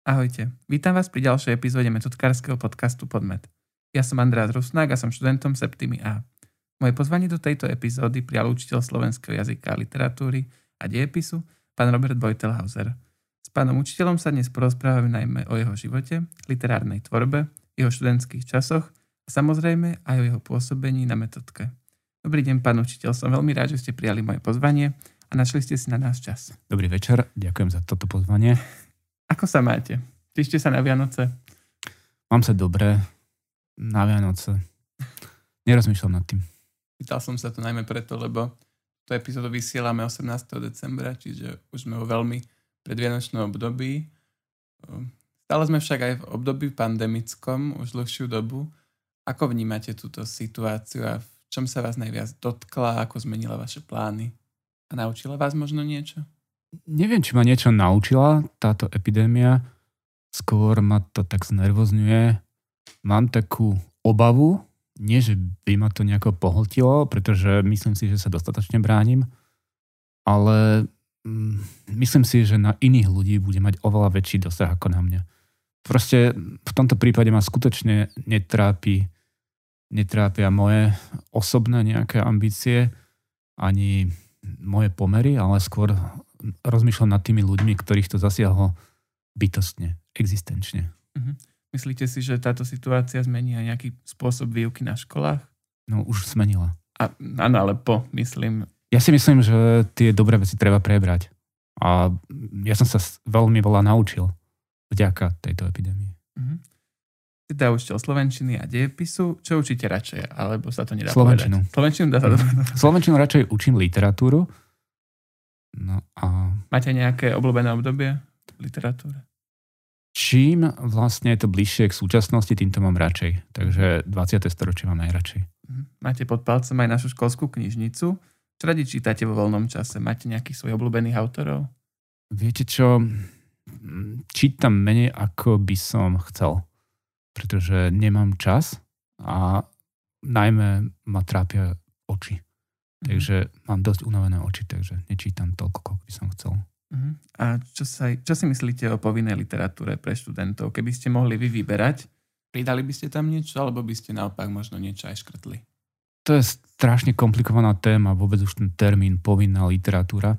Ahojte, vítam vás pri ďalšej epizóde metodkárskeho podcastu Podmet. Ja som András Rusnák a som študentom Septimy A. Moje pozvanie do tejto epizódy prijal učiteľ slovenského jazyka a literatúry a dejepisu, pán Robert Bojtelhauser. S pánom učiteľom sa dnes porozprávame najmä o jeho živote, literárnej tvorbe, jeho študentských časoch a samozrejme aj o jeho pôsobení na metodke. Dobrý deň, pán učiteľ, som veľmi rád, že ste prijali moje pozvanie a našli ste si na nás čas. Dobrý večer, ďakujem za toto pozvanie. Ako sa máte? Tešíte sa na Vianoce? Mám sa dobre na Vianoce. Nerozmýšľam nad tým. Pýtal som sa to najmä preto, lebo to epizódu vysielame 18. decembra, čiže už sme vo veľmi predvianočnom období. Stále sme však aj v období pandemickom už dlhšiu dobu. Ako vnímate túto situáciu a v čom sa vás najviac dotkla, ako zmenila vaše plány? A naučila vás možno niečo? Neviem, či ma niečo naučila táto epidémia. Skôr ma to tak znervozňuje. Mám takú obavu, nie že by ma to nejako pohltilo, pretože myslím si, že sa dostatočne bránim, ale mm, myslím si, že na iných ľudí bude mať oveľa väčší dosah ako na mňa. Proste v tomto prípade ma skutočne netrápi, netrápia moje osobné nejaké ambície, ani moje pomery, ale skôr rozmýšľam nad tými ľuďmi, ktorých to zasiahlo bytostne, existenčne. Uh-huh. Myslíte si, že táto situácia zmení aj nejaký spôsob výuky na školách? No už zmenila. A, áno, ale po, myslím. Ja si myslím, že tie dobré veci treba prebrať. A ja som sa veľmi veľa naučil vďaka tejto epidémii. Uh-huh. Teda učiteľ slovenčiny a dejepisu. Čo učíte radšej? Alebo sa to nedá Slovenčinu. povedať? Slovenčinu dá sa to povedať. Slovenčinu radšej učím literatúru, No a... Máte nejaké obľúbené obdobie v literatúre? Čím vlastne je to bližšie k súčasnosti, tým to mám radšej. Takže 20. storočie mám najradšej. Mhm. Máte pod palcom aj našu školskú knižnicu. Čo radi čítate vo voľnom čase? Máte nejakých svojich obľúbených autorov? Viete čo? Čítam menej, ako by som chcel. Pretože nemám čas a najmä ma trápia oči. Takže mám dosť unavené oči, takže nečítam toľko, koľko by som chcel. Uh-huh. A čo, sa, čo si myslíte o povinnej literatúre pre študentov? Keby ste mohli vy vyberať, pridali by ste tam niečo, alebo by ste naopak možno niečo aj škrtli? To je strašne komplikovaná téma, vôbec už ten termín povinná literatúra.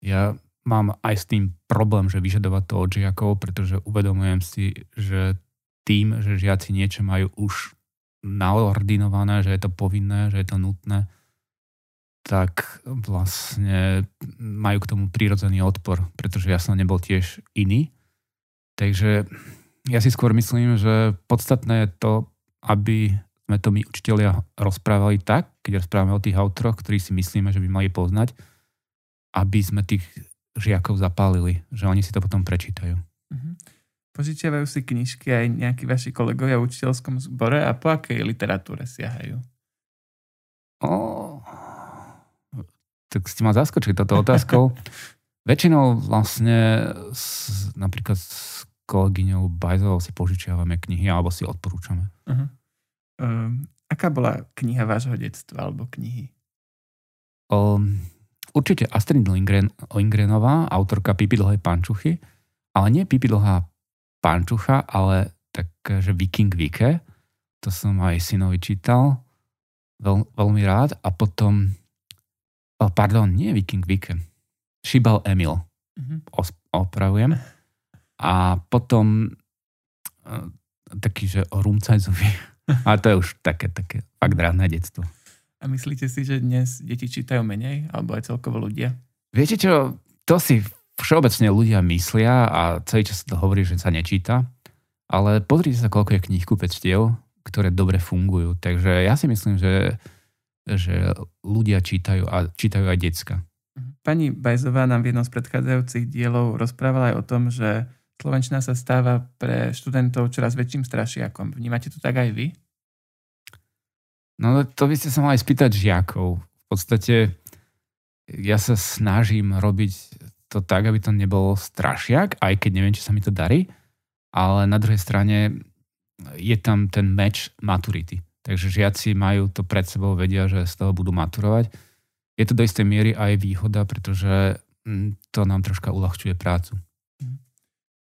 Ja mám aj s tým problém, že vyžadovať to od žiakov, pretože uvedomujem si, že tým, že žiaci niečo majú už naordinované, že je to povinné, že je to nutné, tak vlastne majú k tomu prírodzený odpor, pretože ja som nebol tiež iný. Takže ja si skôr myslím, že podstatné je to, aby sme to my učiteľia rozprávali tak, keď rozprávame o tých autoroch, ktorí si myslíme, že by mali poznať, aby sme tých žiakov zapálili, že oni si to potom prečítajú. Mm-hmm. Požičiavajú si knižky aj nejakí vaši kolegovia v učiteľskom zbore a po akej literatúre siahajú? O, tak ste ma zaskočili toto otázkou. Väčšinou vlastne s, napríklad s kolegyňou Bajzovou si požičiavame knihy alebo si odporúčame. Uh-huh. Um, aká bola kniha vášho detstva alebo knihy? Um, určite Astrid Lindgren, Lindgrenová, autorka Pipi dlhej pančuchy, ale nie Pipi dlhá pančucha, ale tak, že Viking Vike. To som aj synovi čítal veľ, veľmi rád. A potom oh, pardon, nie Viking Weekend, Šibal Emil, mm-hmm. opravujem. A potom uh, taký, že o Rumcajzovi. A to je už také, také fakt rádne detstvo. A myslíte si, že dnes deti čítajú menej? Alebo aj celkovo ľudia? Viete čo, to si všeobecne ľudia myslia a celý čas to hovorí, že sa nečíta. Ale pozrite sa, koľko je kníh kúpectiev, ktoré dobre fungujú. Takže ja si myslím, že že ľudia čítajú a čítajú aj decka. Pani Bajzová nám v jednom z predchádzajúcich dielov rozprávala aj o tom, že Slovenčina sa stáva pre študentov čoraz väčším strašiakom. Vnímate to tak aj vy? No to by ste sa mali spýtať žiakov. V podstate ja sa snažím robiť to tak, aby to nebolo strašiak, aj keď neviem, či sa mi to darí, ale na druhej strane je tam ten match maturity. Takže žiaci majú to pred sebou, vedia, že z toho budú maturovať. Je to do istej miery aj výhoda, pretože mm, to nám troška uľahčuje prácu.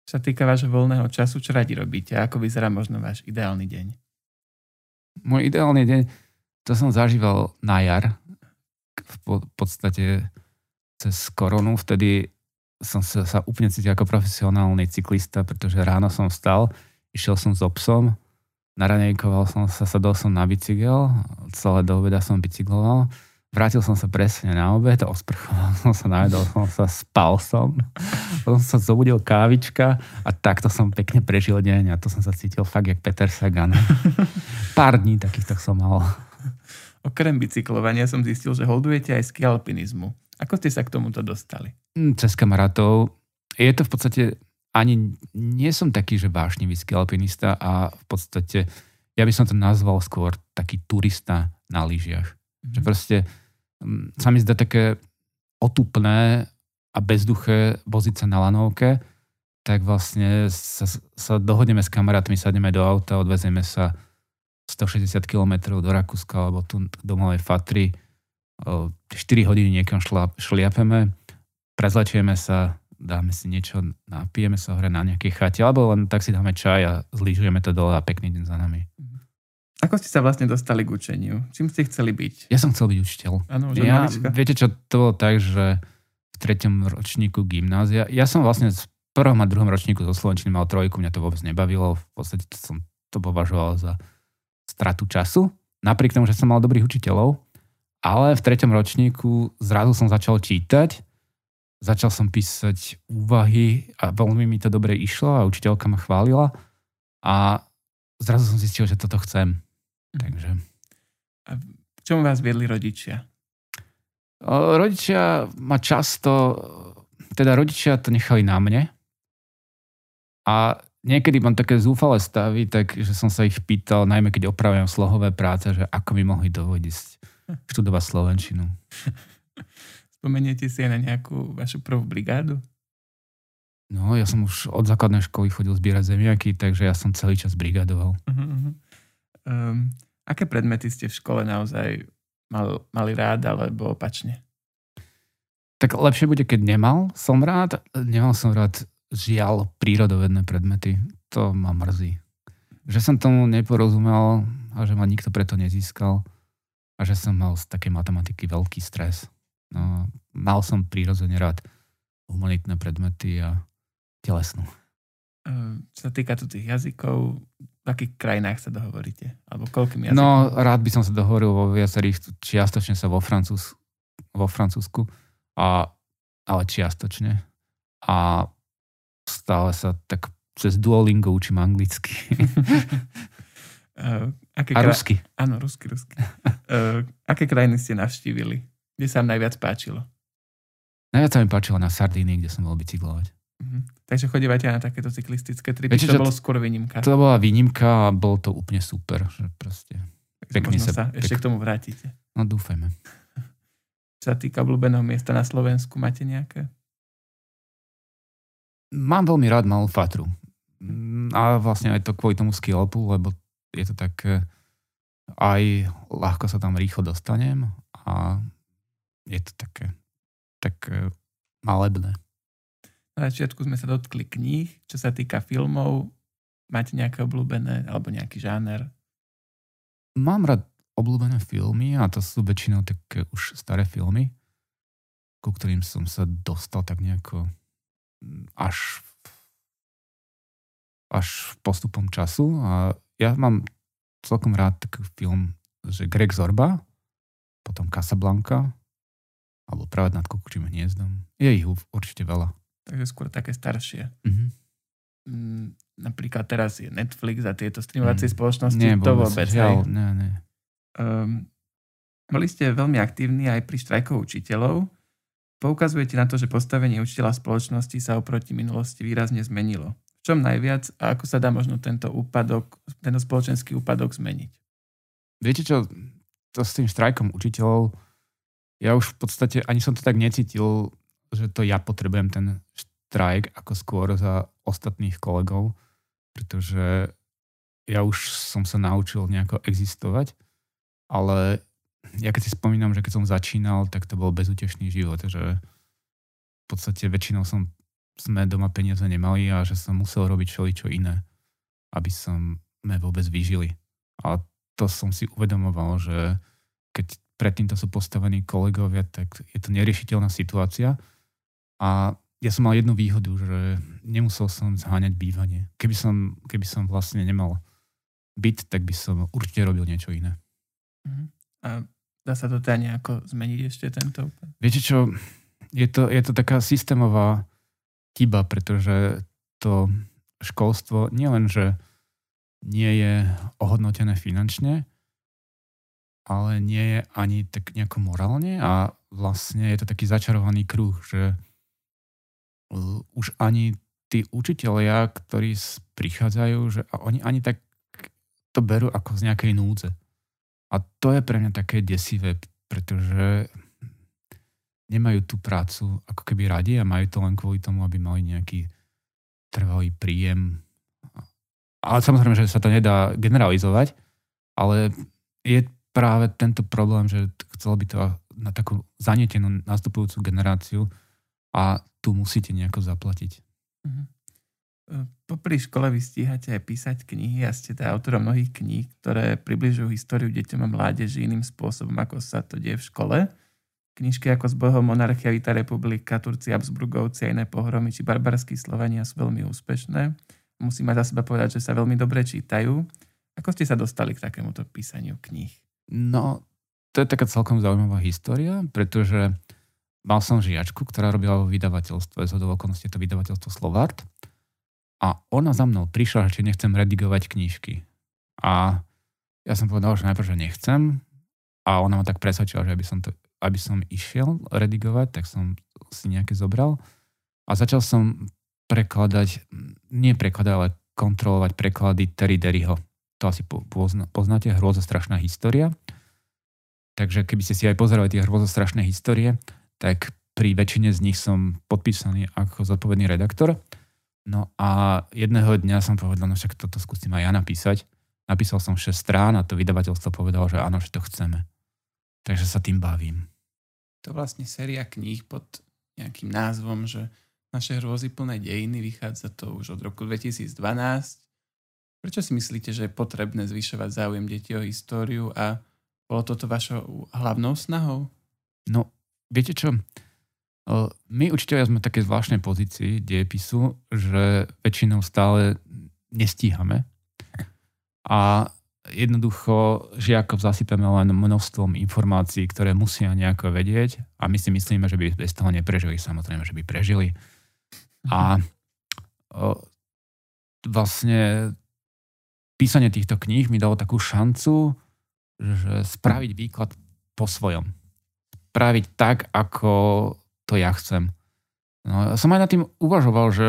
Čo sa týka vášho voľného času, čo radi robíte? Ako vyzerá možno váš ideálny deň? Môj ideálny deň, to som zažíval na jar. V podstate cez koronu. Vtedy som sa, sa úplne cítil ako profesionálny cyklista, pretože ráno som vstal, išiel som s obsom, naranejkoval som sa, sadol som na bicykel, celé do obeda som bicykloval Vrátil som sa presne na obed, osprchoval som sa, najedol som sa, spal som. Potom som sa zobudil kávička a takto som pekne prežil deň a to som sa cítil fakt jak Peter Sagan. Pár dní takýchto som mal. Okrem bicyklovania som zistil, že holdujete aj ski alpinizmu. Ako ste sa k tomuto dostali? Hm, cez kamarátov. Je to v podstate, ani nie som taký, že vášnivý ski alpinista a v podstate, ja by som to nazval skôr taký turista na lyžiach. Mm-hmm. Že proste sa mi zdá také otupné a bezduché voziť sa na lanovke, tak vlastne sa, sa dohodneme s kamarátmi, sadneme do auta, odvezieme sa 160 km do Rakúska alebo tu do Malej Fatry, 4 hodiny niekam šla, šliapeme, prezlečieme sa, dáme si niečo, napijeme sa hore na nejakej chate, alebo len tak si dáme čaj a zlížujeme to dole a pekný deň za nami. Mhm. Ako ste sa vlastne dostali k učeniu? Čím ste chceli byť? Ja som chcel byť učiteľ. Áno, ja, viete čo, to bolo tak, že v treťom ročníku gymnázia, ja som vlastne v prvom a druhom ročníku zo Slovenčiny mal trojku, mňa to vôbec nebavilo, v podstate som to považoval za stratu času, napriek tomu, že som mal dobrých učiteľov, ale v treťom ročníku zrazu som začal čítať, začal som písať úvahy a veľmi mi to dobre išlo a učiteľka ma chválila a zrazu som zistil, že toto chcem. Mhm. Takže. A k čomu vás viedli rodičia? Rodičia ma často, teda rodičia to nechali na mne. A niekedy mám také zúfale stavy, tak že som sa ich pýtal, najmä keď opravujem slohové práce, že ako by mohli dovodiť študovať Slovenčinu. Spomeniete si aj na nejakú vašu prvú brigádu? No, ja som už od základnej školy chodil zbierať zemiaky, takže ja som celý čas brigadoval. Uh-huh. Um, aké predmety ste v škole naozaj mal, mali rád, alebo opačne? Tak lepšie bude, keď nemal som rád. Nemal som rád žiaľ prírodovedné predmety. To ma mrzí. Že som tomu neporozumel a že ma nikto preto nezískal a že som mal z takej matematiky veľký stres. No, mal som prírodzene rád humanitné predmety a telesnú. Ehm, čo sa týka tu tých jazykov, v akých krajinách sa dohovoríte? Alebo koľkým jazykom? No, rád by som sa dohovoril vo viacerých, čiastočne sa vo, Francúz, vo Francúzsku, a, ale čiastočne. A stále sa tak cez Duolingo učím anglicky. uh, aké a rusky. Áno, rusky, rusky. uh, aké krajiny ste navštívili? Kde sa najviac páčilo? Najviac sa mi páčilo na Sardínii, kde som bol bicyklovať. Mm-hmm. Takže chodívate na takéto cyklistické tripy, Viete, to bolo skôr výnimka. To bola výnimka a bolo to úplne super. Že proste pekne sa, sa pek... ešte k tomu vrátite. No dúfajme. Čo sa týka obľúbeného miesta na Slovensku, máte nejaké? Mám veľmi rád Malú Fatru. A vlastne aj to kvôli tomu skilpu, lebo je to tak aj ľahko sa tam rýchlo dostanem a je to také tak malebné. Na začiatku sme sa dotkli kníh. Čo sa týka filmov, máte nejaké obľúbené alebo nejaký žáner? Mám rád obľúbené filmy a to sú väčšinou také už staré filmy, ku ktorým som sa dostal tak nejako mm, až až postupom času a ja mám celkom rád taký film, že Greg Zorba, potom Casablanca, alebo Pravať nad kukučím hniezdom. Je ich určite veľa takže skôr také staršie. Mm-hmm. Mm, napríklad teraz je Netflix a tieto streamovacie mm. spoločnosti, nie, to vôbec. Žiaľ, nie, nie. Um, boli ste veľmi aktívni aj pri štrajkov učiteľov. Poukazujete na to, že postavenie učiteľa spoločnosti sa oproti minulosti výrazne zmenilo. V čom najviac a ako sa dá možno tento úpadok, tento spoločenský úpadok zmeniť? Viete čo, to s tým štrajkom učiteľov, ja už v podstate ani som to tak necítil že to ja potrebujem ten štrajk ako skôr za ostatných kolegov, pretože ja už som sa naučil nejako existovať, ale ja keď si spomínam, že keď som začínal, tak to bol bezútešný život, že v podstate väčšinou som sme doma peniaze nemali a že som musel robiť čo iné, aby som sme vôbec vyžili. A to som si uvedomoval, že keď pred týmto sú postavení kolegovia, tak je to neriešiteľná situácia. A ja som mal jednu výhodu, že nemusel som zháňať bývanie. Keby som, keby som vlastne nemal byt, tak by som určite robil niečo iné. Uh-huh. A dá sa to teda nejako zmeniť ešte tento? Viete čo, je to, je to taká systémová chyba, pretože to školstvo nielen, že nie je ohodnotené finančne, ale nie je ani tak nejako morálne a vlastne je to taký začarovaný kruh, že už ani tí učitelia, ktorí prichádzajú, že oni ani tak to berú ako z nejakej núdze. A to je pre mňa také desivé, pretože nemajú tú prácu ako keby radi a majú to len kvôli tomu, aby mali nejaký trvalý príjem. Ale samozrejme, že sa to nedá generalizovať, ale je práve tento problém, že chcelo by to na takú zanietenú nastupujúcu generáciu a tu musíte nejako zaplatiť. Uh-huh. Popri škole vy stíhate aj písať knihy a ste teda autorom mnohých kníh, ktoré približujú históriu deťom a mládeži iným spôsobom, ako sa to deje v škole. Knižky ako z Bohom Monarchia, Vita Republika, Turci, Habsburgovci a iné pohromy či barbarskí Slovania sú veľmi úspešné. Musím aj za seba povedať, že sa veľmi dobre čítajú. Ako ste sa dostali k takémuto písaniu kníh? No, to je taká celkom zaujímavá história, pretože mal som žiačku, ktorá robila vo vydavateľstve, z okolností to vydavateľstvo Slovart. A ona za mnou prišla, či nechcem redigovať knižky. A ja som povedal, že najprv, že nechcem. A ona ma tak presvedčila, že aby som, to, aby som išiel redigovať, tak som si nejaké zobral. A začal som prekladať, nie prekladať, ale kontrolovať preklady Terry Derryho to asi poznáte, hrôzostrašná história. Takže keby ste si aj pozerali tie hrôzostrašné histórie, tak pri väčšine z nich som podpísaný ako zodpovedný redaktor. No a jedného dňa som povedal, no však toto skúsim aj ja napísať. Napísal som 6 strán a to vydavateľstvo povedalo, že áno, že to chceme. Takže sa tým bavím. To vlastne séria kníh pod nejakým názvom, že naše hrôzy plné dejiny vychádza to už od roku 2012 Prečo si myslíte, že je potrebné zvyšovať záujem detí o históriu a bolo toto vašou hlavnou snahou? No, viete čo? My učiteľia sme v takej zvláštnej pozícii diepisu, že väčšinou stále nestíhame a jednoducho žiakov zasypeme len množstvom informácií, ktoré musia nejako vedieť a my si myslíme, že by bez toho neprežili. Samozrejme, že by prežili. A vlastne písanie týchto kníh mi dalo takú šancu, že spraviť výklad po svojom. Spraviť tak, ako to ja chcem. No, som aj nad tým uvažoval, že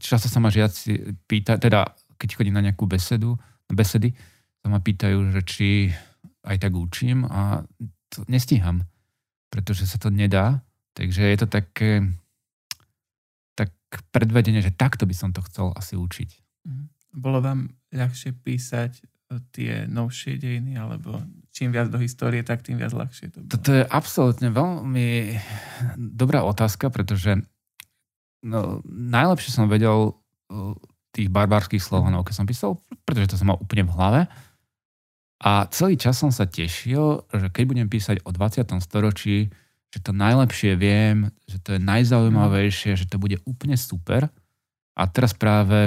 často sa ma žiaci pýta, teda keď chodím na nejakú besedu, besedy, sa ma pýtajú, že či aj tak učím a to nestíham, pretože sa to nedá. Takže je to také tak predvedenie, že takto by som to chcel asi učiť. Mm. Bolo vám ľahšie písať e, tie novšie dejiny, alebo čím viac do histórie, tak tým viac ľahšie to bolo? Toto je absolútne veľmi dobrá otázka, pretože no, najlepšie som vedel e, tých barbarských Slovanov, keď som písal, pretože to som mal úplne v hlave. A celý čas som sa tešil, že keď budem písať o 20. storočí, že to najlepšie viem, že to je najzaujímavejšie, že to bude úplne super. A teraz práve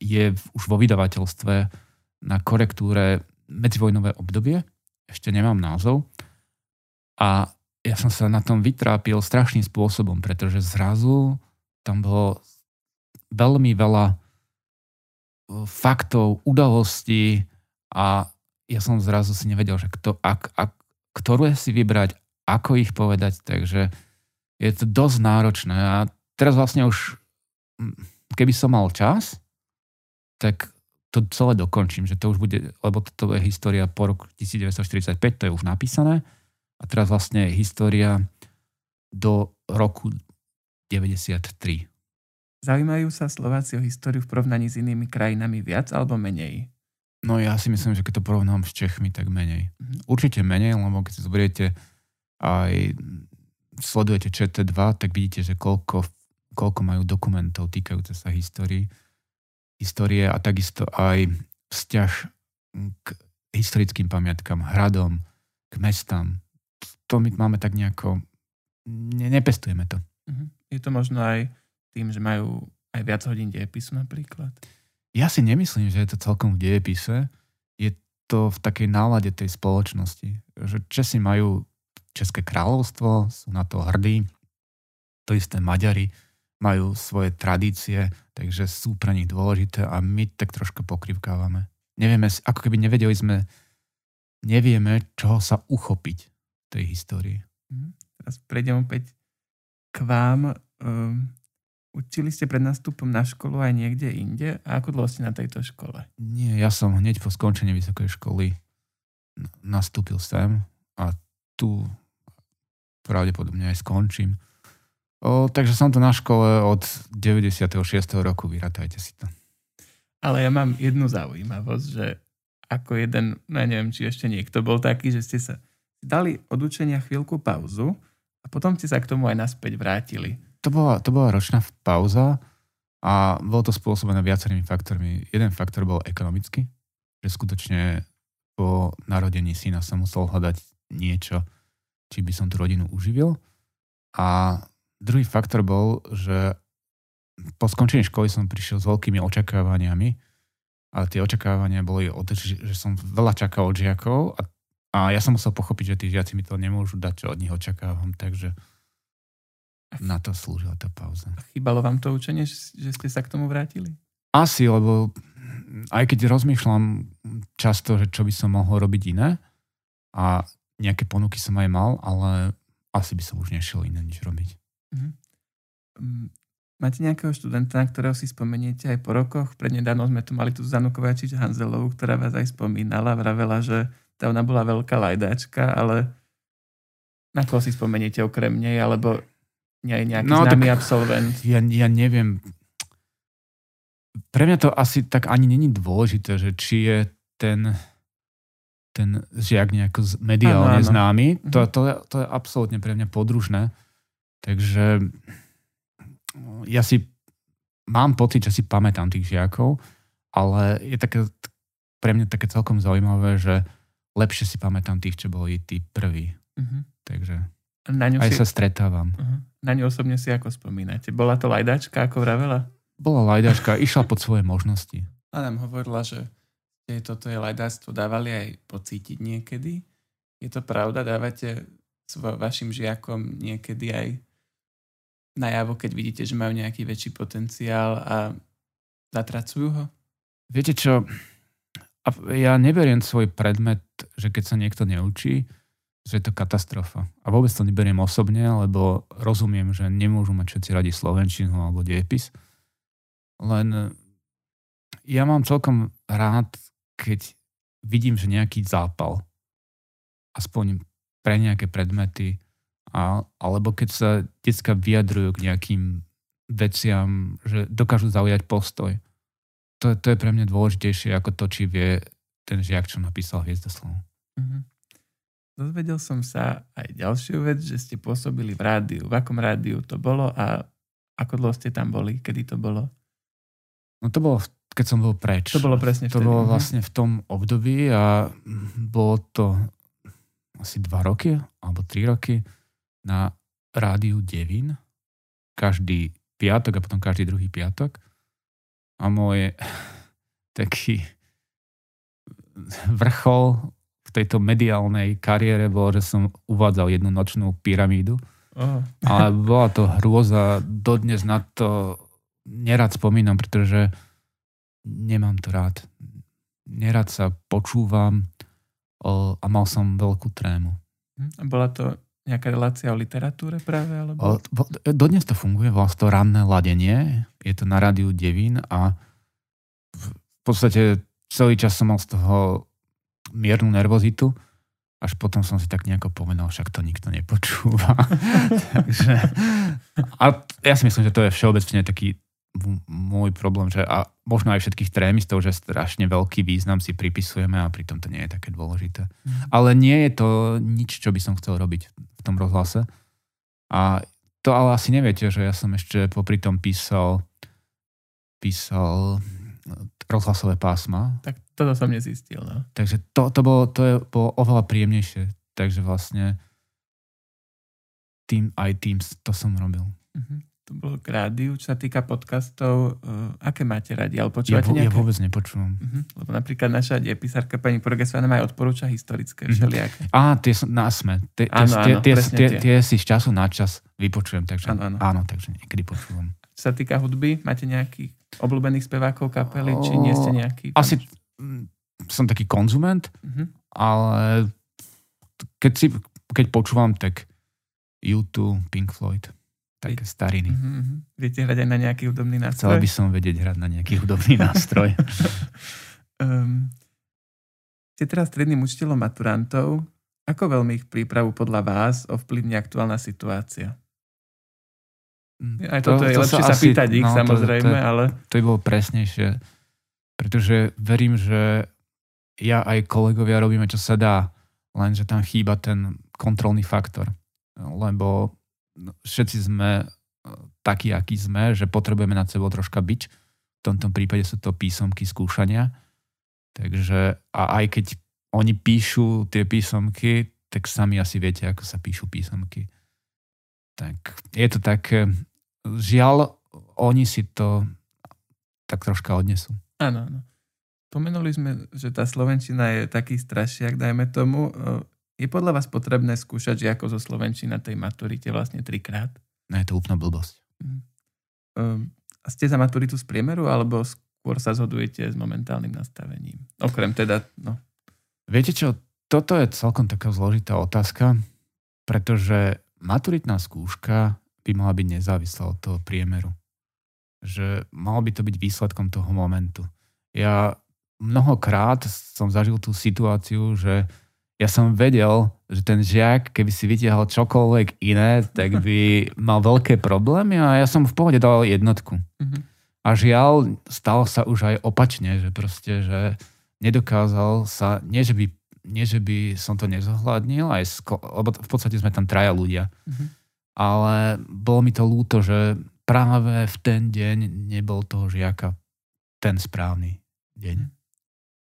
je už vo vydavateľstve na korektúre medzivojnové obdobie, ešte nemám názov. A ja som sa na tom vytrápil strašným spôsobom, pretože zrazu tam bolo veľmi veľa e, faktov, udalostí a ja som zrazu si nevedel, že kto, ak, ak, ktoré si vybrať, ako ich povedať, takže je to dosť náročné a teraz vlastne už keby som mal čas, tak to celé dokončím, že to už bude, lebo toto je história po roku 1945, to je už napísané a teraz vlastne je história do roku 93. Zaujímajú sa Slováci o históriu v porovnaní s inými krajinami viac alebo menej? No ja si myslím, že keď to porovnám s Čechmi, tak menej. Mm-hmm. Určite menej, lebo keď si zoberiete aj sledujete ČT2, tak vidíte, že koľko koľko majú dokumentov týkajúce sa histórii, histórie a takisto aj vzťah k historickým pamiatkám, hradom, k mestám. To my máme tak nejako, ne, nepestujeme to. Mhm. Je to možno aj tým, že majú aj viac hodín dejepisu napríklad? Ja si nemyslím, že je to celkom v dejepise. Je to v takej nálade tej spoločnosti. Že Česi majú České kráľovstvo, sú na to hrdí. To isté Maďari majú svoje tradície, takže sú pre nich dôležité a my tak trošku pokrivkávame. Nevieme, ako keby nevedeli sme, nevieme, čoho sa uchopiť v tej histórii. Mhm. Teraz prejdem opäť k vám. Um, učili ste pred nástupom na školu aj niekde inde? A ako dlho ste na tejto škole? Nie, ja som hneď po skončení vysokej školy nastúpil sem a tu pravdepodobne aj skončím. O, takže som tu na škole od 96. roku, vyratajte si to. Ale ja mám jednu zaujímavosť, že ako jeden, no ja neviem, či ešte niekto bol taký, že ste sa dali od učenia chvíľku pauzu a potom ste sa k tomu aj naspäť vrátili. To bola, to bola ročná pauza a bolo to spôsobené viacerými faktormi. Jeden faktor bol ekonomický, že skutočne po narodení syna som musel hľadať niečo, či by som tú rodinu uživil. A druhý faktor bol, že po skončení školy som prišiel s veľkými očakávaniami a tie očakávania boli, od, že, som veľa čakal od žiakov a, a ja som musel pochopiť, že tí žiaci mi to nemôžu dať, čo od nich očakávam, takže na to slúžila tá pauza. Chýbalo vám to učenie, že ste sa k tomu vrátili? Asi, lebo aj keď rozmýšľam často, že čo by som mohol robiť iné a nejaké ponuky som aj mal, ale asi by som už nešiel iné nič robiť. Mm-hmm. Máte nejakého študenta, na ktorého si spomeniete aj po rokoch? Prednedávno sme tu mali tú Zanu Kovačič Hanzelovú, ktorá vás aj spomínala, vravela, že tá ona bola veľká lajdáčka, ale na koho si spomeniete okrem nej, alebo nie je nejaký no, známy tak absolvent? Ja, ja neviem. Pre mňa to asi tak ani není dôležité, že či je ten, ten žiak nejako mediálne ano, ano. známy. Mhm. To, to, to je absolútne pre mňa podružné. Takže ja si mám pocit, že si pamätám tých žiakov, ale je také, pre mňa také celkom zaujímavé, že lepšie si pamätám tých, čo boli tí prví. Uh-huh. Takže na ňu aj si... sa stretávam. Uh-huh. Na ňu osobne si ako spomínate? Bola to lajdačka, ako vravela? Bola lajdačka, išla pod svoje možnosti. A nám hovorila, že ste toto je lajdáctvo dávali aj pocítiť niekedy. Je to pravda? Dávate vašim žiakom niekedy aj najavo, keď vidíte, že majú nejaký väčší potenciál a zatracujú ho? Viete čo, ja neberiem svoj predmet, že keď sa niekto neučí, že je to katastrofa. A vôbec to neberiem osobne, lebo rozumiem, že nemôžu mať všetci radi slovenčinu alebo diepis. Len ja mám celkom rád, keď vidím, že nejaký zápal, aspoň pre nejaké predmety, a, alebo keď sa decka vyjadrujú k nejakým veciam, že dokážu zaujať postoj. To, to je pre mňa dôležitejšie ako to, či vie ten žiak, čo napísal Hviezdoslov. Mm-hmm. Dozvedel som sa aj ďalšiu vec, že ste pôsobili v rádiu. V akom rádiu to bolo a ako dlho ste tam boli? Kedy to bolo? No to bolo, keď som bol preč. To bolo presne vtedy. To bolo mhm. vlastne v tom období a bolo to asi dva roky alebo tri roky na rádiu Devin každý piatok a potom každý druhý piatok. A môj taký vrchol v tejto mediálnej kariére bol, že som uvádzal jednu nočnú pyramídu. Oh. Ale bola to hrôza. Dodnes na to nerad spomínam, pretože nemám to rád. Nerad sa počúvam a mal som veľkú trému. Hm, bola to Nejaká relácia o literatúre práve? Alebo... Dodnes to funguje, vlastne to ranné ladenie. Je to na rádiu Devín a v podstate celý čas som mal z toho miernu nervozitu, až potom som si tak nejako povedal, však to nikto nepočúva. Takže, a ja si myslím, že to je všeobecne taký môj problém, že a možno aj všetkých trémistov, že strašne veľký význam si pripisujeme a pritom to nie je také dôležité. Mm. Ale nie je to nič, čo by som chcel robiť tom rozhlase. A to ale asi neviete, že ja som ešte popri tom písal písal rozhlasové pásma. Tak toto som nezistil. No. Takže to, to, bolo, to je, bolo oveľa príjemnejšie. Takže vlastne tým aj tým to som robil. Uh-huh. To bolo k rádiu, čo sa týka podcastov. Uh, aké máte radi? Ale počúvate ja, nejaké? ja vôbec nepočúvam. Uh-huh. Lebo napríklad naša písarka pani Progresová nám aj odporúča historické uh-huh. všelijaké. Á, tie sú na sme. Tie, áno, tie, áno, tie, tie, tie, si z času na čas vypočujem. Takže, áno, áno. áno, takže niekedy počúvam. Čo sa týka hudby, máte nejakých obľúbených spevákov kapely, či nie ste nejaký? Asi m, som taký konzument, uh-huh. ale keď, si, keď počúvam, tak YouTube, Pink Floyd, také stariny. Uh-huh. Viete hrať aj na nejaký hudobný nástroj? Chcel by som vedieť hrať na nejaký hudobný nástroj. um, ste teraz stredným učiteľom maturantov. Ako veľmi ich prípravu podľa vás ovplyvní aktuálna situácia? Mm, aj toto to, je to lepšie sa, sa pýtať ich, no, samozrejme, to, to, ale... To by bolo presnejšie, pretože verím, že ja aj kolegovia robíme, čo sa dá, lenže tam chýba ten kontrolný faktor. Lebo všetci sme e, takí, akí sme, že potrebujeme nad sebou troška byť. V tomto prípade sú to písomky skúšania. Takže a aj keď oni píšu tie písomky, tak sami asi viete, ako sa píšu písomky tak je to tak, žiaľ, oni si to tak troška odnesú. Áno, áno. Pomenuli sme, že tá Slovenčina je taký strašiak, dajme tomu. Je podľa vás potrebné skúšať žiakov zo Slovenčiny na tej maturite vlastne trikrát? No je to úplná blbosť. A ste za maturitu z priemeru, alebo skôr sa zhodujete s momentálnym nastavením? Okrem teda, no. Viete čo, toto je celkom taká zložitá otázka, pretože maturitná skúška by mala byť nezávislá od toho priemeru. Že malo by to byť výsledkom toho momentu. Ja mnohokrát som zažil tú situáciu, že ja som vedel, že ten žiak, keby si vytiahol čokoľvek iné, tak by mal veľké problémy a ja som v pohode dal jednotku. Mm-hmm. A žiaľ, stalo sa už aj opačne, že proste, že nedokázal sa, nie že by nie, že by som to nezohľadnil, aj sko- lebo v podstate sme tam traja ľudia. Mm-hmm. Ale bolo mi to ľúto, že práve v ten deň nebol toho žiaka ten správny deň. Mm.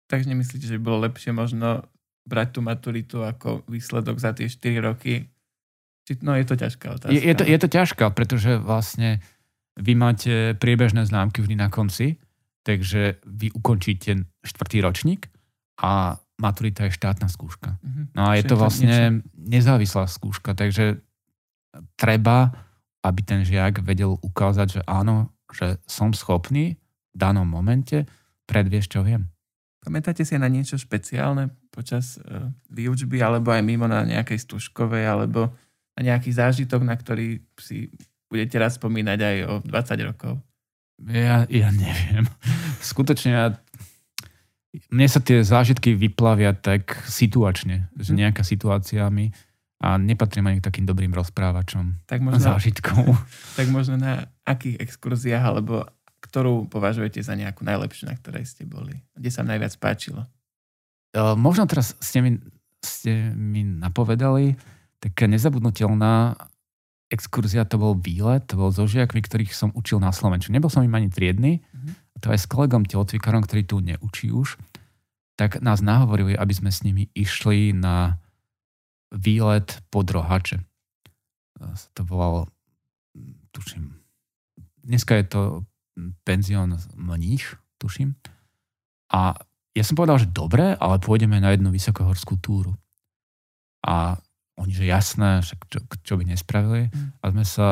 Takže nemyslíte, že by bolo lepšie možno brať tú maturitu ako výsledok za tie 4 roky? No je to ťažká otázka. Je, je, to, je to ťažká, pretože vlastne vy máte priebežné známky vždy na konci, takže vy ukončíte štvrtý ročník a maturita je štátna skúška. Mm-hmm. No a je to vlastne nezávislá skúška, takže treba, aby ten žiak vedel ukázať, že áno, že som schopný v danom momente predviesť, čo viem. Pamätáte si na niečo špeciálne počas uh, výučby, alebo aj mimo na nejakej stužkovej, alebo na nejaký zážitok, na ktorý si budete raz spomínať aj o 20 rokov? Ja, ja neviem. Skutočne ja mne sa tie zážitky vyplavia tak situačne, že mhm. nejaká situácia mi a nepatrím ani k takým dobrým rozprávačom tak možno, zážitkov. Tak možno na akých exkurziách alebo ktorú považujete za nejakú najlepšiu, na ktorej ste boli? Kde sa najviac páčilo? Uh, možno teraz ste mi, ste mi napovedali, taká nezabudnutelná exkurzia to bol výlet, to bol so žiakmi, ktorých som učil na Slovensku. Nebol som im ani triedny, mm-hmm to aj s kolegom telocvikarom, ktorý tu neučí už, tak nás nahovorili, aby sme s nimi išli na výlet po Drohače. To volalo, tuším, dneska je to penzión mních, tuším. A ja som povedal, že dobre, ale pôjdeme na jednu vysokohorskú túru. A oni, že jasné, však čo, čo by nespravili. Mm. A sme sa,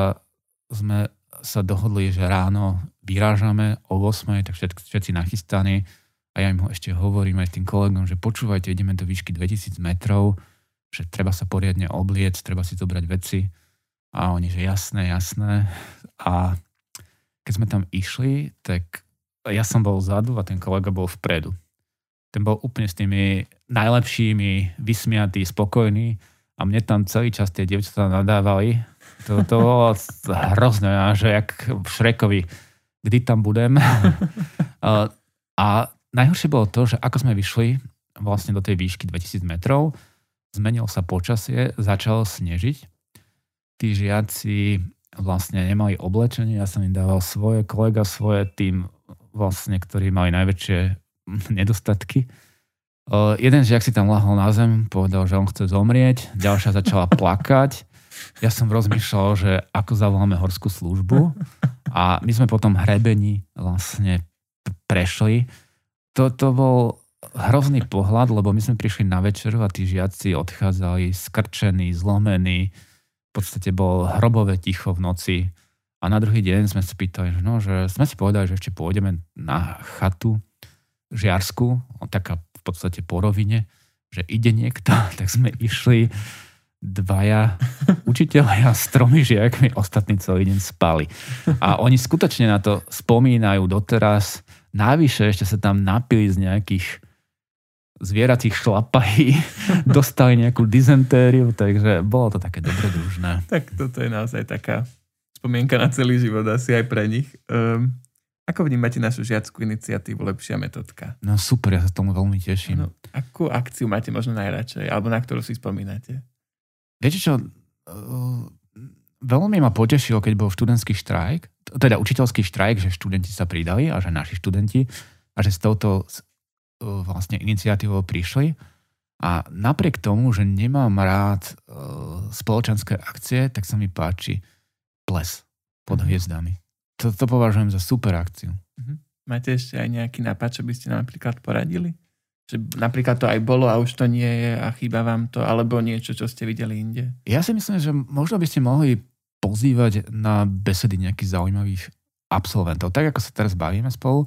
sme sa dohodli, že ráno vyrážame o 8, tak všetci, všetci nachystaní a ja im ho ešte hovorím aj tým kolegom, že počúvajte, ideme do výšky 2000 metrov, že treba sa poriadne obliec, treba si zobrať veci a oni, že jasné, jasné a keď sme tam išli, tak ja som bol vzadu a ten kolega bol vpredu. Ten bol úplne s tými najlepšími, vysmiatý, spokojný a mne tam celý čas tie dievčatá nadávali, to, to bolo hrozné, a že jak v Šrekovi, kdy tam budem. a najhoršie bolo to, že ako sme vyšli vlastne do tej výšky 2000 metrov, zmenilo sa počasie, začalo snežiť. Tí žiaci vlastne nemali oblečenie, ja som im dával svoje, kolega svoje, tým vlastne, ktorí mali najväčšie nedostatky. Uh, jeden žiak si tam lahol na zem, povedal, že on chce zomrieť, ďalšia začala plakať. Ja som rozmýšľal, že ako zavoláme horskú službu a my sme potom hrebení vlastne prešli. To, to bol hrozný pohľad, lebo my sme prišli na večeru a tí žiaci odchádzali skrčení, zlomení. V podstate bol hrobové ticho v noci. A na druhý deň sme si pýtali, že, no, že sme si povedali, že ešte pôjdeme na chatu žiarsku, taká podstate po rovine, že ide niekto, tak sme išli dvaja učiteľia s tromi žiakmi, ostatní celý deň spali. A oni skutočne na to spomínajú doteraz. Navyše ešte sa tam napili z nejakých zvieracích šlapají, dostali nejakú dizentériu, takže bolo to také dobrodružné. Tak toto je naozaj taká spomienka na celý život asi aj pre nich. Um, ako vnímate našu žiackú iniciatívu Lepšia metodka? No super, ja sa tomu veľmi teším. No, akú akciu máte možno najradšej, alebo na ktorú si spomínate? Viete čo, uh, veľmi ma potešilo, keď bol študentský štrajk, teda učiteľský štrajk, že študenti sa pridali a že naši študenti a že s touto uh, vlastne iniciatívou prišli. A napriek tomu, že nemám rád uh, spoločenské akcie, tak sa mi páči ples pod mhm. hviezdami to, to považujem za super akciu. Uh-huh. Máte ešte aj nejaký nápad, čo by ste napríklad poradili? Že napríklad to aj bolo a už to nie je a chýba vám to, alebo niečo, čo ste videli inde? Ja si myslím, že možno by ste mohli pozývať na besedy nejakých zaujímavých absolventov. Tak ako sa teraz bavíme spolu,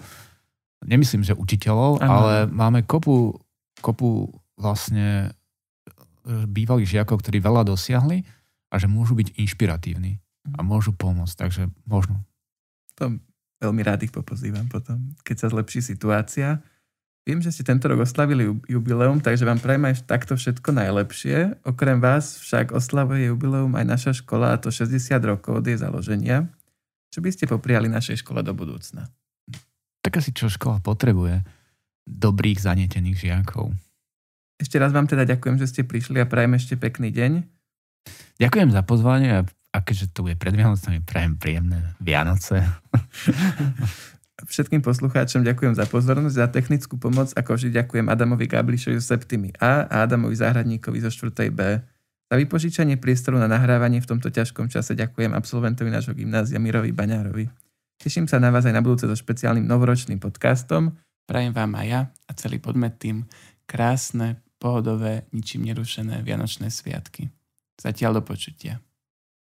nemyslím, že učiteľov, ano. ale máme kopu, kopu vlastne e, bývalých žiakov, ktorí veľa dosiahli a že môžu byť inšpiratívni a mhm. môžu pomôcť. Takže možno to veľmi rád ich popozývam potom, keď sa zlepší situácia. Viem, že ste tento rok oslavili jubileum, takže vám prajem aj takto všetko najlepšie. Okrem vás však oslavuje jubileum aj naša škola, a to 60 rokov od jej založenia. Čo by ste popriali našej škole do budúcna? Tak asi čo škola potrebuje? Dobrých, zanietených žiakov. Ešte raz vám teda ďakujem, že ste prišli a prajem ešte pekný deň. Ďakujem za pozvanie a a keďže to bude pred Vianocami, prajem príjemné Vianoce. Všetkým poslucháčom ďakujem za pozornosť, za technickú pomoc. Ako vždy ďakujem Adamovi Gablišovi zo Septimy A a Adamovi Záhradníkovi zo 4. B. Za vypožičanie priestoru na nahrávanie v tomto ťažkom čase ďakujem absolventovi nášho gymnázia Mirovi Baňárovi. Teším sa na vás aj na budúce so špeciálnym novoročným podcastom. Prajem vám aj ja a celý podmet tým krásne, pohodové, ničím nerušené Vianočné sviatky. Zatiaľ do počutia.